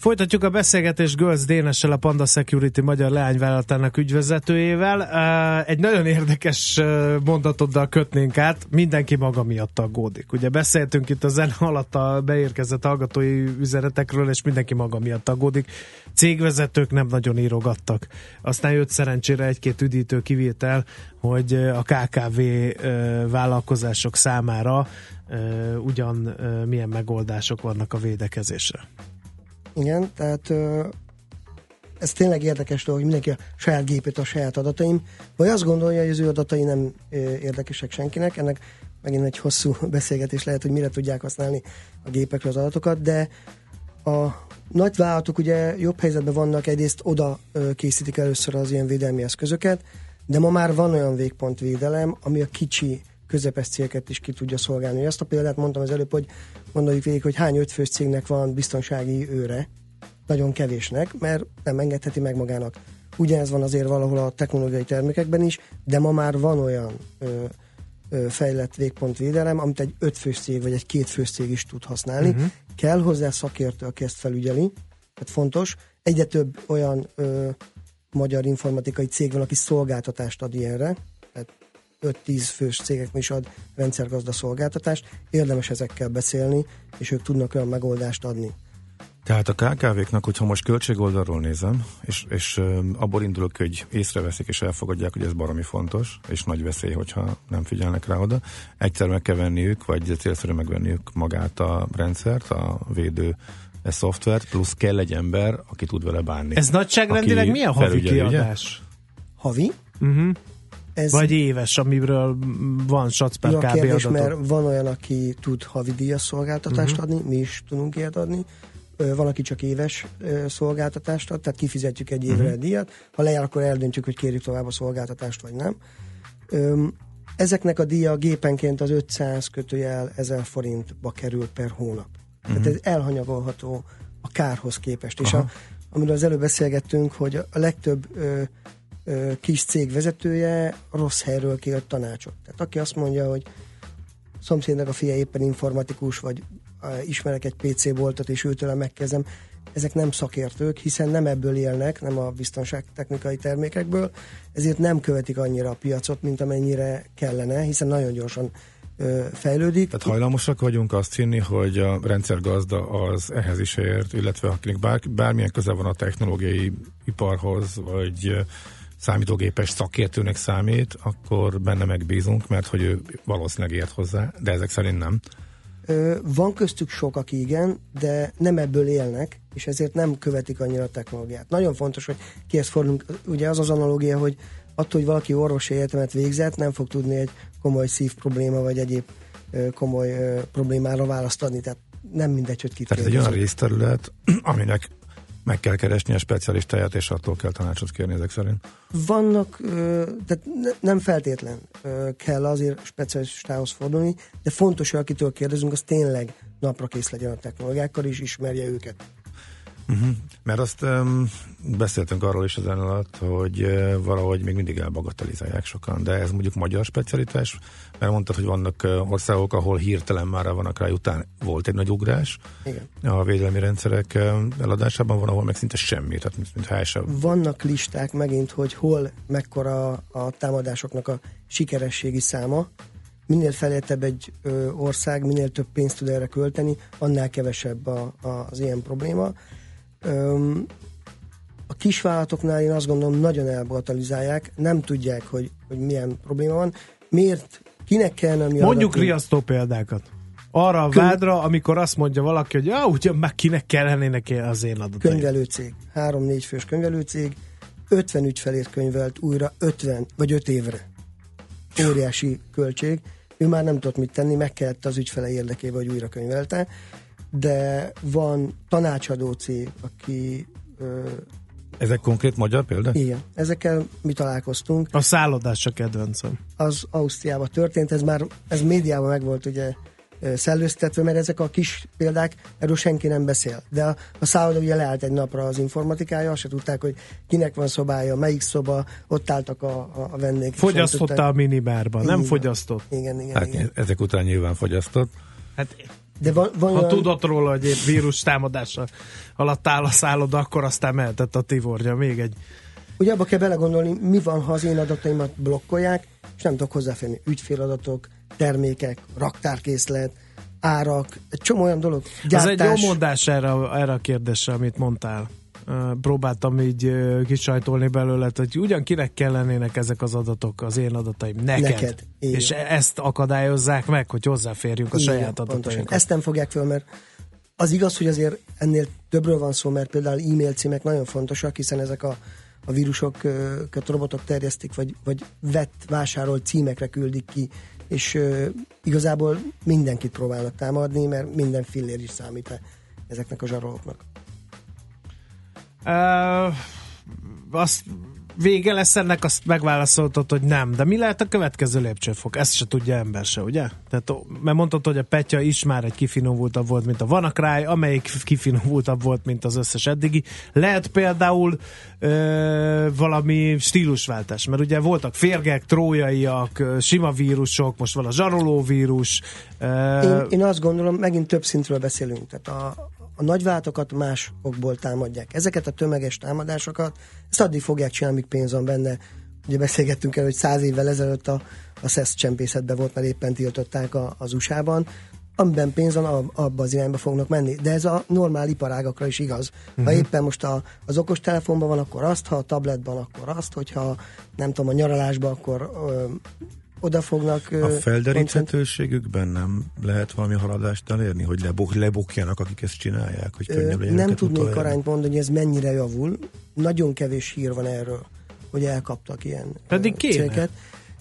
Folytatjuk a beszélgetést Girls Dénessel, a Panda Security magyar leányvállalatának ügyvezetőjével. Egy nagyon érdekes mondatoddal kötnénk át, mindenki maga miatt aggódik. Ugye beszéltünk itt a zene alatt a beérkezett hallgatói üzenetekről, és mindenki maga miatt aggódik. Cégvezetők nem nagyon írogattak. Aztán jött szerencsére egy-két üdítő kivétel, hogy a KKV vállalkozások számára ugyan milyen megoldások vannak a védekezésre. Igen, tehát ez tényleg érdekes dolog, hogy mindenki a saját gépét, a saját adataim, vagy azt gondolja, hogy az ő adatai nem érdekesek senkinek, ennek megint egy hosszú beszélgetés lehet, hogy mire tudják használni a gépekről az adatokat, de a nagy vállalatok ugye jobb helyzetben vannak, egyrészt oda készítik először az ilyen védelmi eszközöket, de ma már van olyan végpontvédelem, ami a kicsi közepes cégeket is ki tudja szolgálni. Ezt a példát mondtam az előbb, hogy gondoljuk végig, hogy hány ötfős cégnek van biztonsági őre, nagyon kevésnek, mert nem engedheti meg magának. Ugyanez van azért valahol a technológiai termékekben is, de ma már van olyan ö, ö, fejlett végpontvédelem, amit egy ötfős cég vagy egy kétfős cég is tud használni. Uh-huh. Kell hozzá szakértő, aki ezt felügyeli, tehát fontos. Egyre több olyan ö, magyar informatikai cég van, aki szolgáltatást ad ilyenre, 5-10 fős cégek is ad rendszergazda szolgáltatást, érdemes ezekkel beszélni, és ők tudnak olyan megoldást adni. Tehát a KKV-knak, hogyha most költségoldalról nézem, és, és abból indulok, hogy észreveszik és elfogadják, hogy ez baromi fontos, és nagy veszély, hogyha nem figyelnek rá oda, egyszer meg kell venniük, vagy célszerű megvenniük magát a rendszert, a védő a szoftvert, plusz kell egy ember, aki tud vele bánni. Ez nagyságrendileg milyen havi kiadás? Havi? Uh-huh. Ez Vagy éves, amiről van SAC per kb. kérdés, adatok. mert van olyan, aki tud havidíjas szolgáltatást uh-huh. adni, mi is tudunk ilyet adni. Van, aki csak éves szolgáltatást ad, tehát kifizetjük egy évre uh-huh. díjat. Ha lejár, akkor eldöntjük, hogy kérjük tovább a szolgáltatást, vagy nem. Ezeknek a díja gépenként az 500 kötőjel 1000 forintba kerül per hónap. Uh-huh. Tehát ez elhanyagolható a kárhoz képest. Aha. És a, amiről az előbb beszélgettünk, hogy a legtöbb ö, kis cég vezetője rossz helyről kér tanácsot. Tehát aki azt mondja, hogy szomszédnak a fia éppen informatikus, vagy ismerek egy PC boltot, és őtől megkezdem, ezek nem szakértők, hiszen nem ebből élnek, nem a biztonságtechnikai termékekből, ezért nem követik annyira a piacot, mint amennyire kellene, hiszen nagyon gyorsan ö, fejlődik. Tehát hajlamosak vagyunk azt hinni, hogy a rendszergazda az ehhez is ért, illetve akinek bár, bármilyen köze van a technológiai iparhoz, vagy számítógépes szakértőnek számít, akkor benne megbízunk, mert hogy ő valószínűleg ért hozzá, de ezek szerint nem. Van köztük sok, aki igen, de nem ebből élnek, és ezért nem követik annyira a technológiát. Nagyon fontos, hogy kihez fordulunk. Ugye az az analógia, hogy attól, hogy valaki orvosi egyetemet végzett, nem fog tudni egy komoly szív probléma, vagy egyéb komoly problémára választ adni. Tehát nem mindegy, hogy kit Tehát egy olyan részterület, aminek meg kell keresni a specialistáját, és attól kell tanácsot kérni ezek szerint. Vannak, tehát nem feltétlen kell azért specialistához fordulni, de fontos, hogy akitől kérdezünk, az tényleg napra kész legyen a technológiákkal, és ismerje őket. Uh-huh. Mert azt um, beszéltünk arról is az alatt, hogy uh, valahogy még mindig elbagatelizálják sokan, de ez mondjuk magyar specialitás, mert mondtad, hogy vannak uh, országok, ahol hirtelen már vannak rá, után volt egy nagy ugrás Igen. a védelmi rendszerek uh, eladásában, van, ahol meg szinte semmi, tehát mint, mint sem. Vannak listák megint, hogy hol mekkora a támadásoknak a sikerességi száma, minél felértebb egy ö, ország, minél több pénzt tud erre költeni, annál kevesebb a, a, az ilyen probléma. A kisvállalatoknál én azt gondolom nagyon elbatalizálják, nem tudják, hogy, hogy milyen probléma van. Miért? Kinek kellene mi Mondjuk adatni? riasztó példákat. Arra a vádra, amikor azt mondja valaki, hogy ja, ugye meg kinek kellene az én adataim. Könyvelőcég. Három-négy fős könyvelőcég. 50 ügyfelét könyvelt újra 50 vagy 5 évre. Óriási költség ő már nem tudott mit tenni, meg kellett az ügyfele érdekébe, hogy újra könyvelte, de van tanácsadó cég, aki ö, ezek konkrét magyar példák? Igen, ezekkel mi találkoztunk. A szállodás a kedvencem. Az Ausztriában történt, ez már ez médiában meg volt ugye szellőztetve, mert ezek a kis példák, erről senki nem beszél. De a, a szálloda ugye leállt egy napra az informatikája, azt se tudták, hogy kinek van szobája, melyik szoba, ott álltak a, a, a vendégek. Fogyasztotta a minibárban, nem fogyasztott? Igen, igen, hát, igen. Ezek után nyilván fogyasztott. Hát de van, van ha olyan... tudott róla, hogy egy vírus támadása alatt áll a szálloda, akkor aztán mehetett a tivorja. Még egy Ugye abba kell belegondolni, mi van, ha az én adataimat blokkolják, és nem tudok hozzáférni ügyféladatok, termékek, raktárkészlet, árak, egy csomó olyan dolog. Gyártás. Ez egy jó mondás erre, erre a kérdésre, amit mondtál. Próbáltam így kisajtolni belőle, hogy ugyan kinek kellenének ezek az adatok, az én adataim, neked. neked és ezt akadályozzák meg, hogy hozzáférjünk a saját adatainkhoz. Ezt nem fogják föl, mert az igaz, hogy azért ennél többről van szó, mert például e-mail címek nagyon fontosak, hiszen ezek a a vírusokat robotok terjesztik, vagy, vagy vett, vásárolt címekre küldik ki, és igazából mindenkit próbálnak támadni, mert minden fillér is számít ezeknek a zsarolóknak. Uh, azt vége lesz ennek, azt megválaszoltad, hogy nem. De mi lehet a következő lépcsőfok? Ezt se tudja ember se, ugye? Tehát, mert mondtad, hogy a Petya is már egy kifinomultabb volt, mint a Vanakráj, amelyik kifinomultabb volt, mint az összes eddigi. Lehet például ö, valami stílusváltás, mert ugye voltak férgek, trójaiak, sima vírusok, most van a zsaroló vírus. Ö... Én, én azt gondolom, megint több szintről beszélünk. Tehát a, a nagyváltokat más okból támadják. Ezeket a tömeges támadásokat, ezt addig fogják csinálni, amíg pénz van benne. Ugye beszélgettünk el, hogy száz évvel ezelőtt a, a SESZ csempészetben volt, mert éppen tiltották a, az USA-ban. Amiben pénz van, abba az irányba fognak menni. De ez a normál iparágakra is igaz. Uh-huh. Ha mhm. éppen most a, az okos telefonban van, akkor azt, ha a tabletban, akkor azt, hogyha nem tudom, a nyaralásban, akkor ö, oda fognak... A felderíthetőségükben nem lehet valami haladást elérni, hogy lebuk, lebukjanak, akik ezt csinálják, hogy könnyebb legyen Nem tudnék arányt mondani, hogy ez mennyire javul. Nagyon kevés hír van erről, hogy elkaptak ilyen Pedig kéne. cégeket.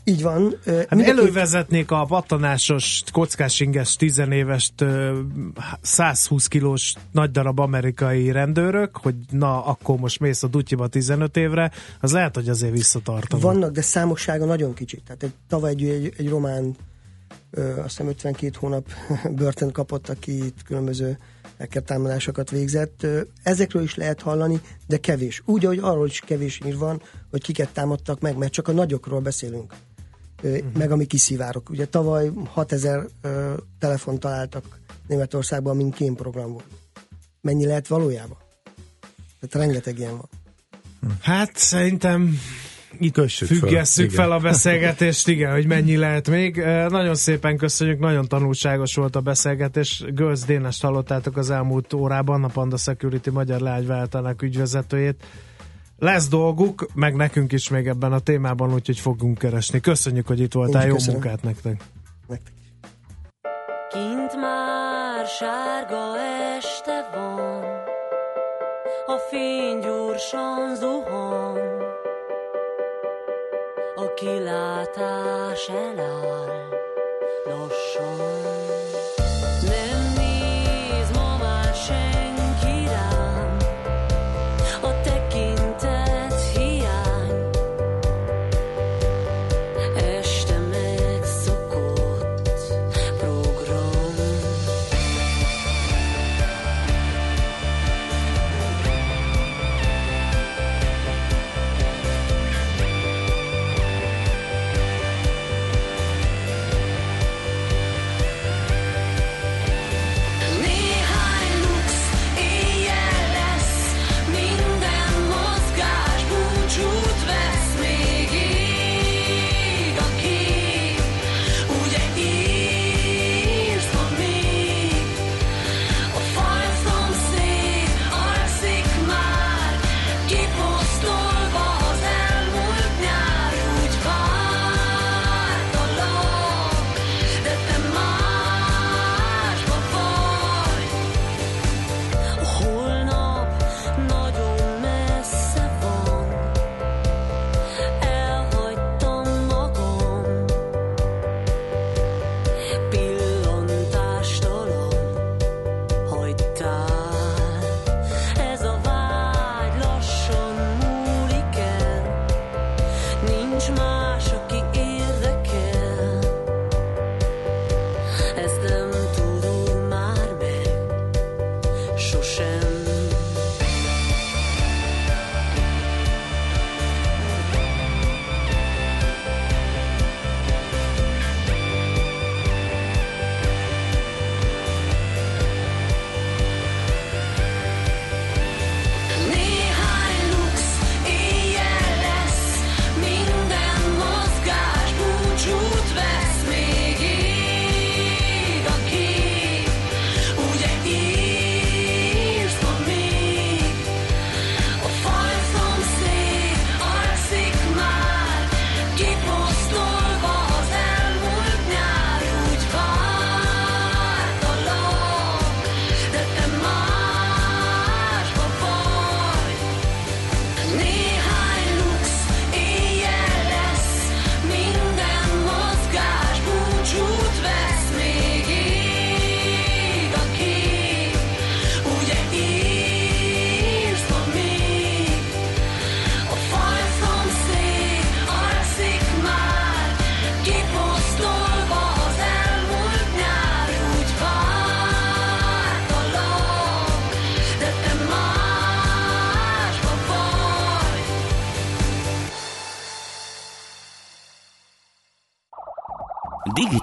Így van. Hát mindenki... elővezetnék a pattanásos, kockásinges, tizenéves, 120 kilós nagy darab amerikai rendőrök, hogy na, akkor most mész a dutyiba 15 évre, az lehet, hogy azért visszatartanak. Vannak, de számossága nagyon kicsi. Tehát egy, tavaly egy, egy, egy román azt hiszem 52 hónap börtön kapott, aki itt különböző támadásokat végzett. Ezekről is lehet hallani, de kevés. Úgy, ahogy arról is kevés ír van, hogy kiket támadtak meg, mert csak a nagyokról beszélünk uh-huh. meg ami kiszivárok. Ugye tavaly 6000 uh, telefon találtak Németországban, mint kémprogram volt. Mennyi lehet valójában? Tehát rengeteg ilyen van. Hát szerintem itt Kössük függesszük fel, fel a beszélgetést, igen, hogy mennyi lehet még. Nagyon szépen köszönjük, nagyon tanulságos volt a beszélgetés. Gölz Dénest hallottátok az elmúlt órában, a Panda Security magyar leányváltának ügyvezetőjét lesz dolguk, meg nekünk is még ebben a témában, úgyhogy fogunk keresni. Köszönjük, hogy itt voltál, jó köszönöm. munkát nektek! Nektek Kint már sárga este van, a fény gyorsan zuhan, a kilátás eláll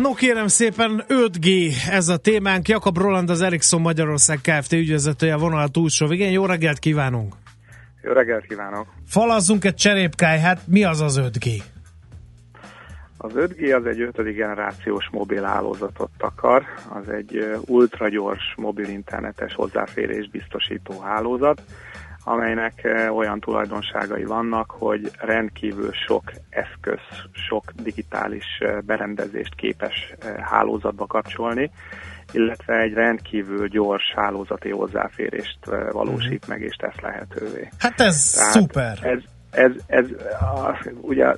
No kérem szépen, 5G ez a témánk. Jakab Roland, az Ericsson Magyarország Kft. ügyvezetője a vonal túlsó végén. Jó reggelt kívánunk! Jó reggelt kívánok! Falazzunk egy cserépkáj, hát mi az az 5G? Az 5G az egy ötödik generációs mobil hálózatot akar, az egy ultragyors mobil internetes hozzáférés biztosító hálózat, amelynek olyan tulajdonságai vannak, hogy rendkívül sok eszköz, sok digitális berendezést képes hálózatba kapcsolni, illetve egy rendkívül gyors hálózati hozzáférést valósít meg, és tesz lehetővé. Hát ez Tehát szuper! Ez, ez, ez az, ugye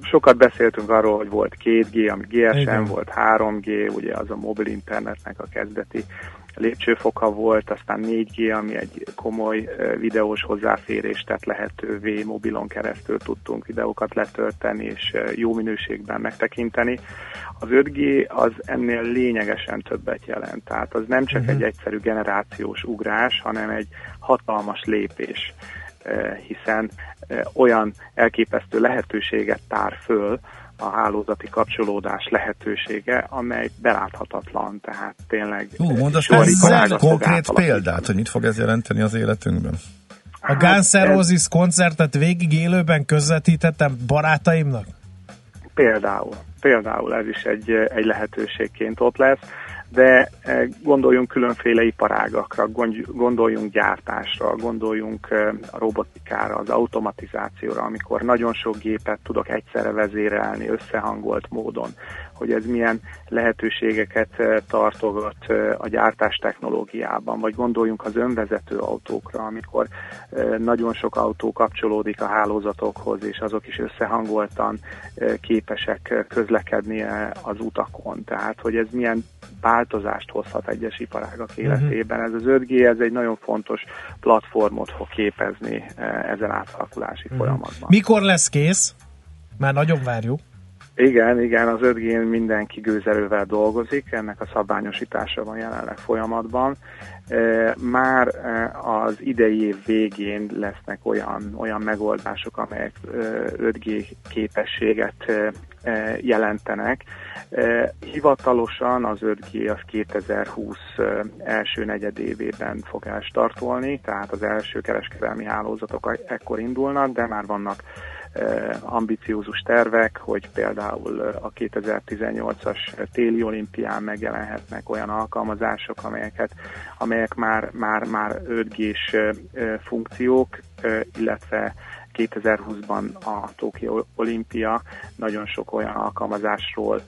sokat beszéltünk arról, hogy volt 2G, ami GSM, Igen. volt 3G, ugye az a mobil internetnek a kezdeti lépcsőfoka volt, aztán 4G, ami egy komoly videós hozzáférést tett lehetővé, mobilon keresztül tudtunk videókat letölteni és jó minőségben megtekinteni. Az 5G az ennél lényegesen többet jelent, tehát az nem csak egy egyszerű generációs ugrás, hanem egy hatalmas lépés hiszen olyan elképesztő lehetőséget tár föl, a hálózati kapcsolódás lehetősége, amely beláthatatlan, tehát tényleg... Hú, mondasz egy konkrét példát, hogy mit fog ez jelenteni az életünkben? A Guns N' Roses koncertet végig élőben közvetítettem barátaimnak? Például. Például ez is egy, egy lehetőségként ott lesz de eh, gondoljunk különféle iparágakra, gondoljunk gyártásra, gondoljunk eh, a robotikára, az automatizációra, amikor nagyon sok gépet tudok egyszerre vezérelni összehangolt módon, hogy ez milyen lehetőségeket eh, tartogat a gyártás technológiában, vagy gondoljunk az önvezető autókra, amikor nagyon sok autó kapcsolódik a hálózatokhoz, és azok is összehangoltan képesek közlekedni az utakon. Tehát, hogy ez milyen változást hozhat egyes iparágak mhm. életében. Ez az 5G, ez egy nagyon fontos platformot fog képezni ezen átalakulási uh-huh. folyamatban. Mikor lesz kész? Már nagyon várjuk. Igen, igen, az 5G mindenki gőzerővel dolgozik, ennek a szabványosítása van jelenleg folyamatban. Már az idei év végén lesznek olyan, olyan megoldások, amelyek 5G képességet jelentenek. Hivatalosan az 5G az 2020 első negyedévében fog elstartolni, tehát az első kereskedelmi hálózatok ekkor indulnak, de már vannak ambiciózus tervek, hogy például a 2018-as téli olimpián megjelenhetnek olyan alkalmazások, amelyeket, amelyek már, már, már 5G-s funkciók, illetve 2020-ban a Tokió olimpia nagyon sok olyan alkalmazásról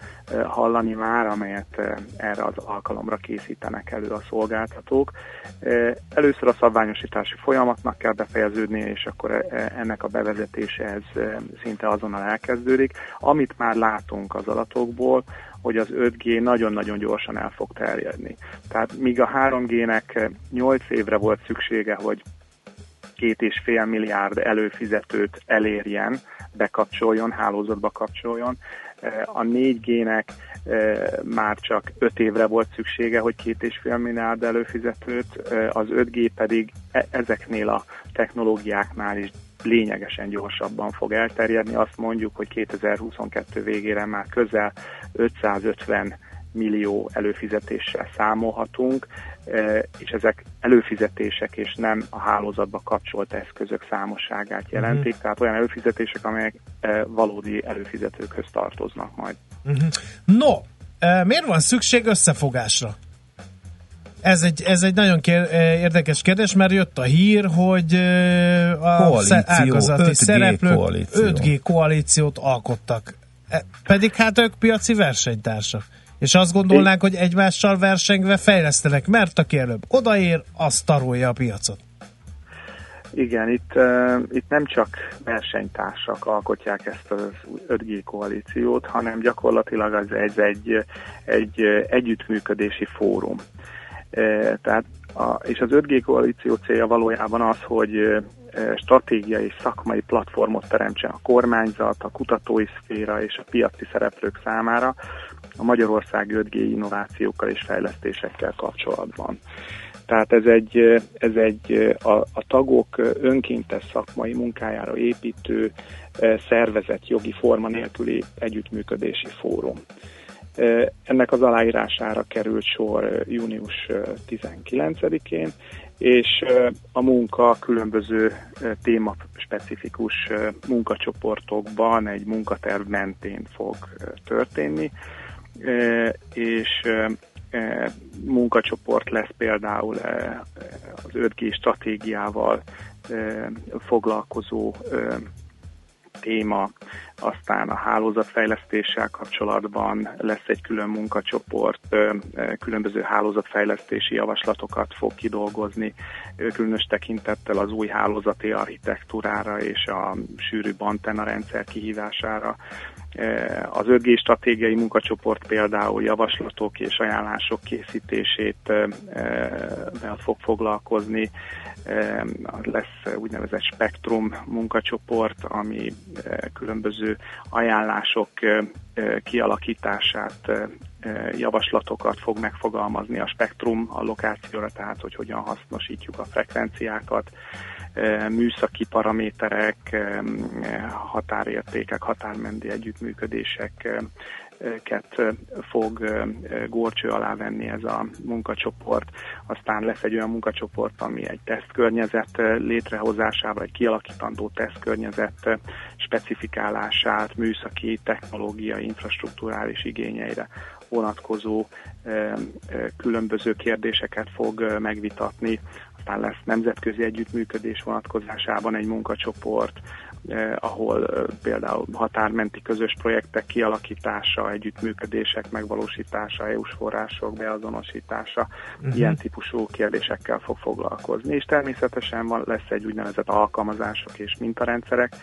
hallani már, amelyet erre az alkalomra készítenek elő a szolgáltatók. Először a szabványosítási folyamatnak kell befejeződni, és akkor ennek a bevezetése ez szinte azonnal elkezdődik. Amit már látunk az adatokból, hogy az 5G nagyon-nagyon gyorsan el fog terjedni. Tehát míg a 3G-nek 8 évre volt szüksége, hogy két és fél milliárd előfizetőt elérjen, bekapcsoljon, hálózatba kapcsoljon. A 4G-nek már csak 5 évre volt szüksége, hogy két és fél milliárd előfizetőt, az 5G pedig e, ezeknél a technológiáknál is lényegesen gyorsabban fog elterjedni. Azt mondjuk, hogy 2022 végére már közel 550 millió előfizetéssel számolhatunk, e, és ezek előfizetések és nem a hálózatba kapcsolt eszközök számosságát jelentik, uh-huh. tehát olyan előfizetések, amelyek e, valódi előfizetőkhöz tartoznak majd. Uh-huh. No, e, miért van szükség összefogásra? Ez egy, ez egy nagyon kér, érdekes kérdés, mert jött a hír, hogy a koalíció, ágazati 5G szereplők koalíció. 5G koalíciót alkottak. Pedig hát ők piaci versenytársak. És azt gondolnánk, hogy egymással versengve fejlesztenek, mert aki előbb odaér, az tarolja a piacot. igen, itt, uh, itt nem csak versenytársak alkotják ezt az 5G koalíciót, hanem gyakorlatilag az egy, egy, egy együttműködési fórum. Uh, tehát a, és az 5G koalíció célja valójában az, hogy stratégiai szakmai platformot teremtsen a kormányzat, a kutatói szféra és a piaci szereplők számára a Magyarország 5G innovációkkal és fejlesztésekkel kapcsolatban. Tehát ez egy, ez egy a, a tagok önkéntes szakmai munkájára építő szervezet jogi forma nélküli együttműködési fórum. Ennek az aláírására került sor június 19-én, és a munka különböző téma specifikus munkacsoportokban egy munkaterv mentén fog történni, és munkacsoport lesz például az 5G stratégiával foglalkozó téma, aztán a hálózatfejlesztéssel kapcsolatban lesz egy külön munkacsoport, különböző hálózatfejlesztési javaslatokat fog kidolgozni, különös tekintettel az új hálózati architektúrára és a sűrű antenna rendszer kihívására. Az 5G stratégiai munkacsoport például javaslatok és ajánlások készítését fog foglalkozni. Lesz úgynevezett spektrum munkacsoport, ami különböző ajánlások kialakítását, javaslatokat fog megfogalmazni a spektrum allokációra, tehát hogy hogyan hasznosítjuk a frekvenciákat, műszaki paraméterek, határértékek, határmendi együttműködések fog górcső alá venni ez a munkacsoport. Aztán lesz egy olyan munkacsoport, ami egy tesztkörnyezet létrehozásával, egy kialakítandó tesztkörnyezet specifikálását, műszaki, technológiai, infrastruktúrális igényeire vonatkozó különböző kérdéseket fog megvitatni. Aztán lesz nemzetközi együttműködés vonatkozásában egy munkacsoport, eh, ahol eh, például határmenti közös projektek kialakítása, együttműködések megvalósítása, EU-s források beazonosítása, uh-huh. ilyen típusú kérdésekkel fog foglalkozni. És természetesen van, lesz egy úgynevezett alkalmazások és mintarendszerek,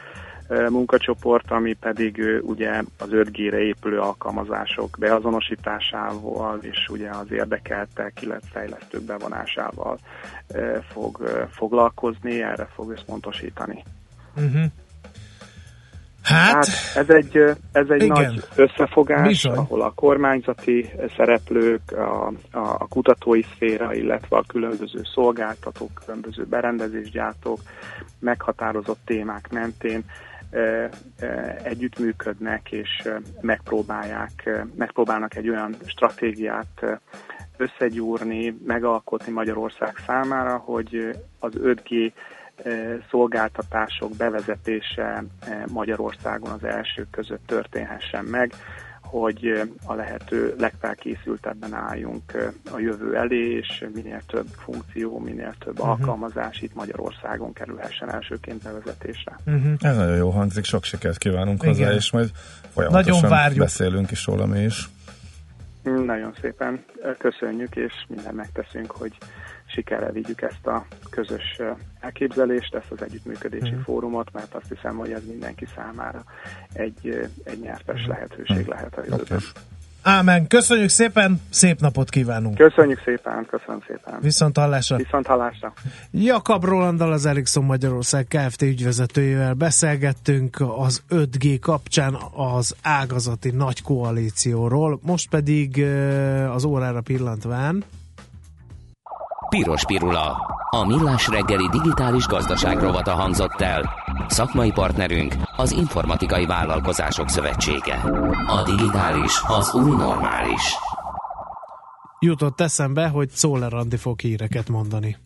munkacsoport, ami pedig ugye az 5G-re épülő alkalmazások beazonosításával és ugye az érdekeltek, illetve fejlesztők bevonásával fog foglalkozni, erre fog összpontosítani. Uh-huh. Hát, hát ez egy, ez egy nagy összefogás, Bizony. ahol a kormányzati szereplők, a, a, a kutatói szféra, illetve a különböző szolgáltatók, különböző berendezésgyártók meghatározott témák mentén együttműködnek és megpróbálják, megpróbálnak egy olyan stratégiát összegyúrni, megalkotni Magyarország számára, hogy az 5G szolgáltatások bevezetése Magyarországon az elsők között történhessen meg, hogy a lehető legfelkészültebben álljunk a jövő elé, és minél több funkció, minél több uh-huh. alkalmazás itt Magyarországon kerülhessen elsőként bevezetésre. Uh-huh. Ez nagyon jó hangzik, sok sikert kívánunk Igen. hozzá, és majd folyamatosan nagyon várjuk. beszélünk is róla mi is. Nagyon szépen köszönjük, és mindent megteszünk, hogy sikerrel vigyük ezt a közös elképzelést, ezt az együttműködési mm. fórumot, mert azt hiszem, hogy ez mindenki számára egy, egy nyertes mm. lehetőség mm. lehet a jövőben. Ámen. Köszönjük szépen, szép napot kívánunk. Köszönjük szépen, köszönöm szépen. Viszont hallásra. Viszont hallásra. Jakab Rolandal az Ericsson Magyarország Kft. ügyvezetőjével beszélgettünk az 5G kapcsán az ágazati nagy koalícióról. Most pedig az órára pillantván Piros Pirula. A millás reggeli digitális gazdaság rovata hangzott el. Szakmai partnerünk az Informatikai Vállalkozások Szövetsége. A digitális az új normális. Jutott eszembe, hogy Szóler Andi fog híreket mondani.